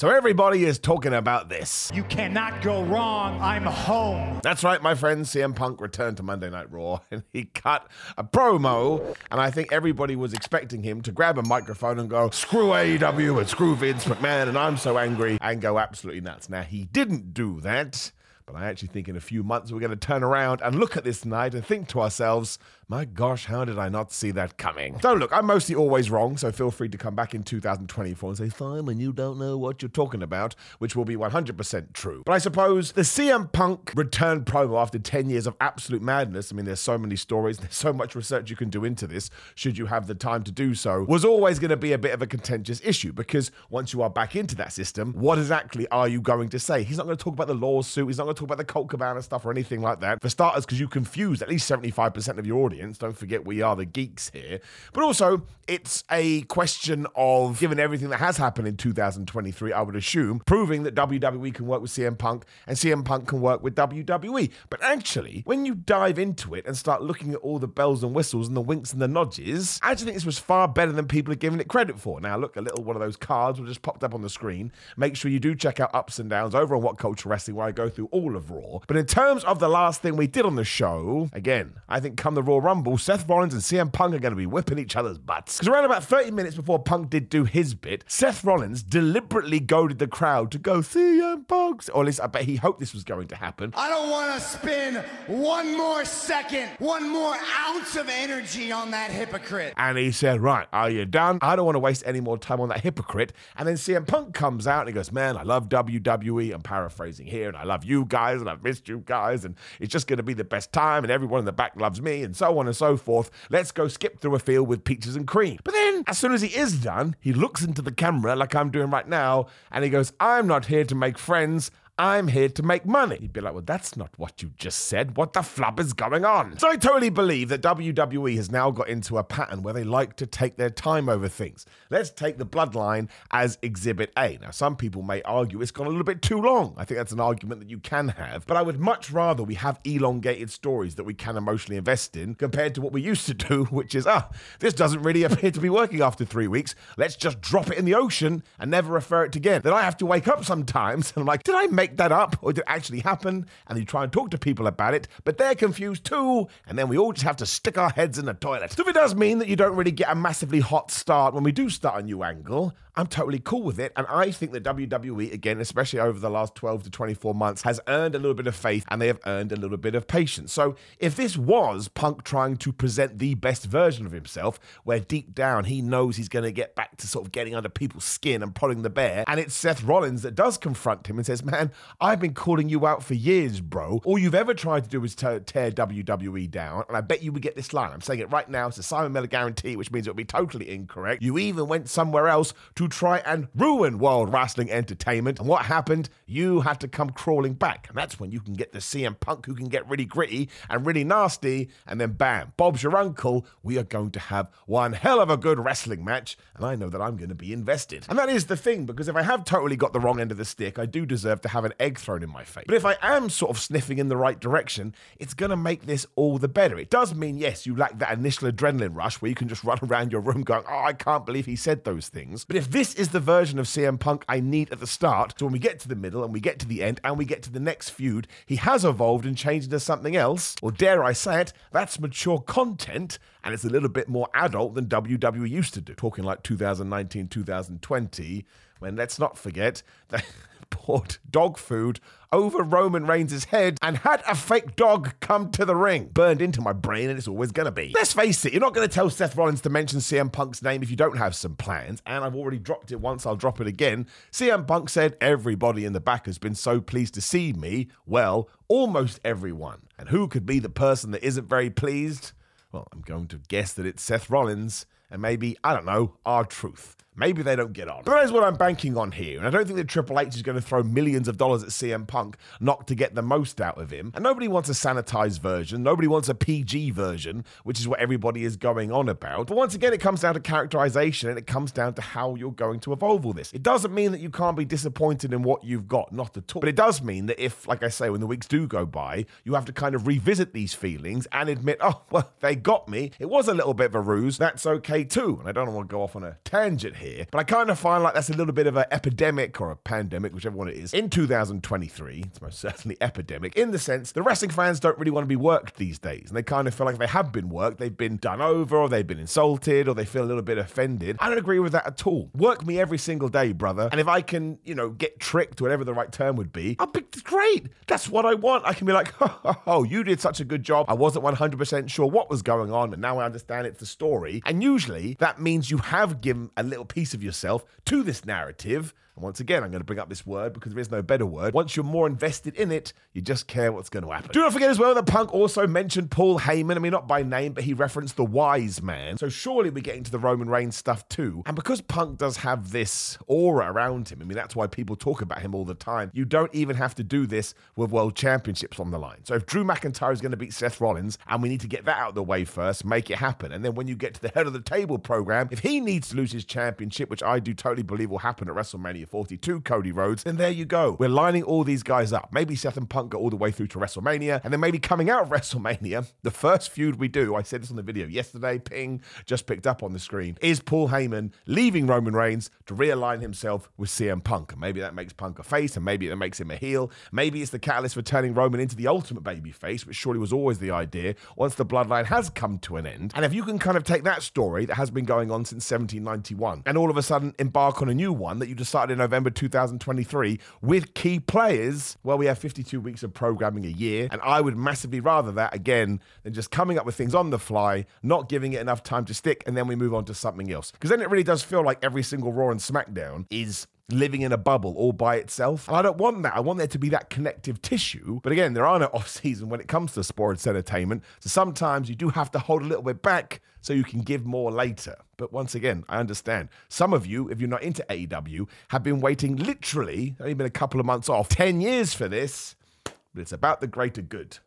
So everybody is talking about this. You cannot go wrong. I'm home. That's right, my friend. CM Punk returned to Monday Night Raw and he cut a promo. And I think everybody was expecting him to grab a microphone and go, screw AEW and screw Vince McMahon and I'm so angry and go absolutely nuts. Now, he didn't do that. But I actually think in a few months we're going to turn around and look at this night and think to ourselves, my gosh, how did I not see that coming? So look, I'm mostly always wrong, so feel free to come back in 2024 and say, Simon, you don't know what you're talking about, which will be 100% true. But I suppose the CM Punk return promo after 10 years of absolute madness, I mean, there's so many stories, there's so much research you can do into this, should you have the time to do so, was always going to be a bit of a contentious issue because once you are back into that system, what exactly are you going to say? He's not going to talk about the lawsuit, he's not going to talk about the Colt Cabana stuff or anything like that. For starters, because you confuse at least 75% of your audience audience. Don't forget, we are the geeks here. But also, it's a question of, given everything that has happened in 2023, I would assume, proving that WWE can work with CM Punk and CM Punk can work with WWE. But actually, when you dive into it and start looking at all the bells and whistles and the winks and the nodges, I actually think this was far better than people are giving it credit for. Now, look, a little one of those cards will just popped up on the screen. Make sure you do check out Ups and Downs over on What Culture Wrestling, where I go through all of Raw. But in terms of the last thing we did on the show, again, I think come the Royal Rumble, Seth Rollins and CM Punk are going to be whipping each other's butts. Because around about 30 minutes before Punk did do his bit, Seth Rollins deliberately goaded the crowd to go CM Punk. Or at least I bet he hoped this was going to happen. I don't want to spend one more second, one more ounce of energy on that hypocrite. And he said, Right, are you done? I don't want to waste any more time on that hypocrite. And then CM Punk comes out and he goes, Man, I love WWE. I'm paraphrasing here, and I love you guys, and I've missed you guys, and it's just going to be the best time, and everyone in the back loves me, and so on and so forth. Let's go skip through a field with peaches and cream. But then, as soon as he is done, he looks into the camera like I'm doing right now, and he goes, I'm not here to make friends. I'm here to make money. He'd be like, well, that's not what you just said. What the flub is going on? So I totally believe that WWE has now got into a pattern where they like to take their time over things. Let's take the bloodline as exhibit A. Now, some people may argue it's gone a little bit too long. I think that's an argument that you can have. But I would much rather we have elongated stories that we can emotionally invest in compared to what we used to do, which is, ah, this doesn't really appear to be working after three weeks. Let's just drop it in the ocean and never refer it again. Then I have to wake up sometimes and I'm like, did I make make that up or did it actually happen? And you try and talk to people about it, but they're confused too. And then we all just have to stick our heads in the toilet. So if it does mean that you don't really get a massively hot start when we do start a new angle, I'm totally cool with it. And I think that WWE, again, especially over the last 12 to 24 months, has earned a little bit of faith and they have earned a little bit of patience. So if this was Punk trying to present the best version of himself, where deep down he knows he's going to get back to sort of getting under people's skin and prodding the bear, and it's Seth Rollins that does confront him and says, Man, I've been calling you out for years, bro. All you've ever tried to do is tear WWE down, and I bet you would get this line. I'm saying it right now. It's a Simon Miller guarantee, which means it would be totally incorrect. You even went somewhere else to try and ruin World Wrestling Entertainment. And what happened? You had to come crawling back. And that's when you can get the CM Punk who can get really gritty and really nasty. And then bam, Bob's your uncle. We are going to have one hell of a good wrestling match. And I know that I'm going to be invested. And that is the thing, because if I have totally got the wrong end of the stick, I do deserve to have an egg thrown in my face. But if I am sort of sniffing in the right direction, it's going to make this all the better. It does mean, yes, you lack that initial adrenaline rush where you can just run around your room going, oh, I can't believe he said those things. But if this is the version of CM Punk I need at the start. So when we get to the middle and we get to the end and we get to the next feud, he has evolved and changed into something else. Or dare I say it, that's mature content and it's a little bit more adult than WWE used to do. Talking like 2019, 2020, when let's not forget they poured dog food over Roman Reigns' head and had a fake dog come to the ring. Burned into my brain, and it's always gonna be. Let's face it, you're not gonna tell Seth Rollins to mention CM Punk's name if you don't have some plans, and I've already dropped it once, I'll drop it again. CM Punk said, Everybody in the back has been so pleased to see me. Well, almost everyone. And who could be the person that isn't very pleased? Well, I'm going to guess that it's Seth Rollins and maybe, I don't know, R-Truth. Maybe they don't get on. But that is what I'm banking on here. And I don't think that Triple H is going to throw millions of dollars at CM Punk not to get the most out of him. And nobody wants a sanitized version. Nobody wants a PG version, which is what everybody is going on about. But once again, it comes down to characterization and it comes down to how you're going to evolve all this. It doesn't mean that you can't be disappointed in what you've got, not at all. But it does mean that if, like I say, when the weeks do go by, you have to kind of revisit these feelings and admit, oh, well, they got me. It was a little bit of a ruse. That's okay too. And I don't want to go off on a tangent here here, but I kind of find like that's a little bit of an epidemic or a pandemic, whichever one it is, in 2023. It's most certainly epidemic in the sense the wrestling fans don't really want to be worked these days. And they kind of feel like if they have been worked, they've been done over, or they've been insulted, or they feel a little bit offended. I don't agree with that at all. Work me every single day, brother. And if I can, you know, get tricked, whatever the right term would be, I'll be great. That's what I want. I can be like, oh, you did such a good job. I wasn't 100% sure what was going on, but now I understand it's the story. And usually that means you have given a little piece of yourself to this narrative and once again, I'm going to bring up this word because there is no better word. Once you're more invested in it, you just care what's going to happen. Do not forget as well that Punk also mentioned Paul Heyman. I mean, not by name, but he referenced the wise man. So surely we're getting to the Roman Reigns stuff too. And because Punk does have this aura around him, I mean, that's why people talk about him all the time. You don't even have to do this with world championships on the line. So if Drew McIntyre is going to beat Seth Rollins, and we need to get that out of the way first, make it happen. And then when you get to the head of the table program, if he needs to lose his championship, which I do totally believe will happen at WrestleMania 42 Cody Rhodes, And there you go. We're lining all these guys up. Maybe Seth and Punk go all the way through to WrestleMania, and then maybe coming out of WrestleMania, the first feud we do, I said this on the video yesterday, ping, just picked up on the screen, is Paul Heyman leaving Roman Reigns to realign himself with CM Punk. And maybe that makes Punk a face, and maybe that makes him a heel. Maybe it's the catalyst for turning Roman into the ultimate baby face, which surely was always the idea once the bloodline has come to an end. And if you can kind of take that story that has been going on since 1791 and all of a sudden embark on a new one that you decided November 2023 with key players, well, we have 52 weeks of programming a year. And I would massively rather that again than just coming up with things on the fly, not giving it enough time to stick, and then we move on to something else. Because then it really does feel like every single Raw and SmackDown is living in a bubble all by itself. And I don't want that. I want there to be that connective tissue. But again, there are no off season when it comes to sports entertainment. So sometimes you do have to hold a little bit back so you can give more later. But once again, I understand. Some of you, if you're not into AEW, have been waiting literally, only been a couple of months off, 10 years for this. But it's about the greater good.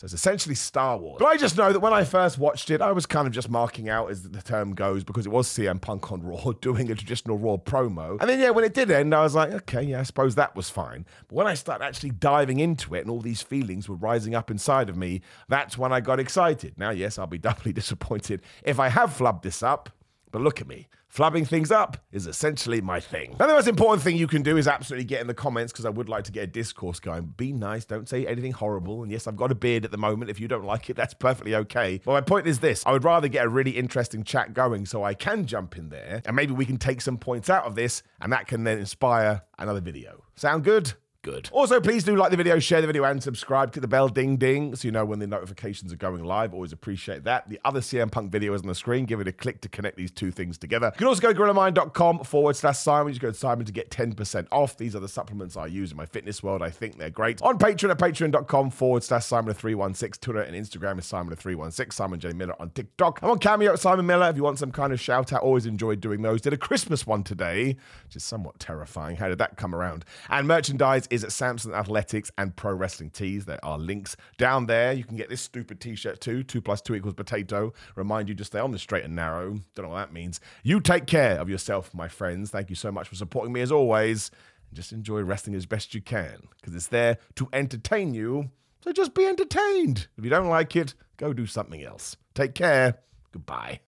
So it's essentially Star Wars. But I just know that when I first watched it, I was kind of just marking out, as the term goes, because it was CM Punk on Raw doing a traditional Raw promo. And then, yeah, when it did end, I was like, okay, yeah, I suppose that was fine. But when I started actually diving into it and all these feelings were rising up inside of me, that's when I got excited. Now, yes, I'll be doubly disappointed if I have flubbed this up, but look at me. Flubbing things up is essentially my thing. Now, the most important thing you can do is absolutely get in the comments because I would like to get a discourse going. Be nice, don't say anything horrible. And yes, I've got a beard at the moment. If you don't like it, that's perfectly okay. But my point is this I would rather get a really interesting chat going so I can jump in there and maybe we can take some points out of this and that can then inspire another video. Sound good? Good. Also, please do like the video, share the video, and subscribe. Click the bell ding ding so you know when the notifications are going live. Always appreciate that. The other CM Punk video is on the screen. Give it a click to connect these two things together. You can also go to gorillamind.com forward slash Simon. You just go to Simon to get 10% off. These are the supplements I use in my fitness world. I think they're great. On Patreon at patreon.com forward slash Simon316. Twitter and Instagram is Simon316. Simon J. Miller on TikTok. I'm on Cameo at Simon Miller if you want some kind of shout out. Always enjoyed doing those. Did a Christmas one today, which is somewhat terrifying. How did that come around? And merchandise is at Samson Athletics and Pro Wrestling Tees. There are links down there. You can get this stupid t shirt too. Two plus two equals potato. Remind you to stay on the straight and narrow. Don't know what that means. You take care of yourself, my friends. Thank you so much for supporting me as always. And just enjoy wrestling as best you can because it's there to entertain you. So just be entertained. If you don't like it, go do something else. Take care. Goodbye.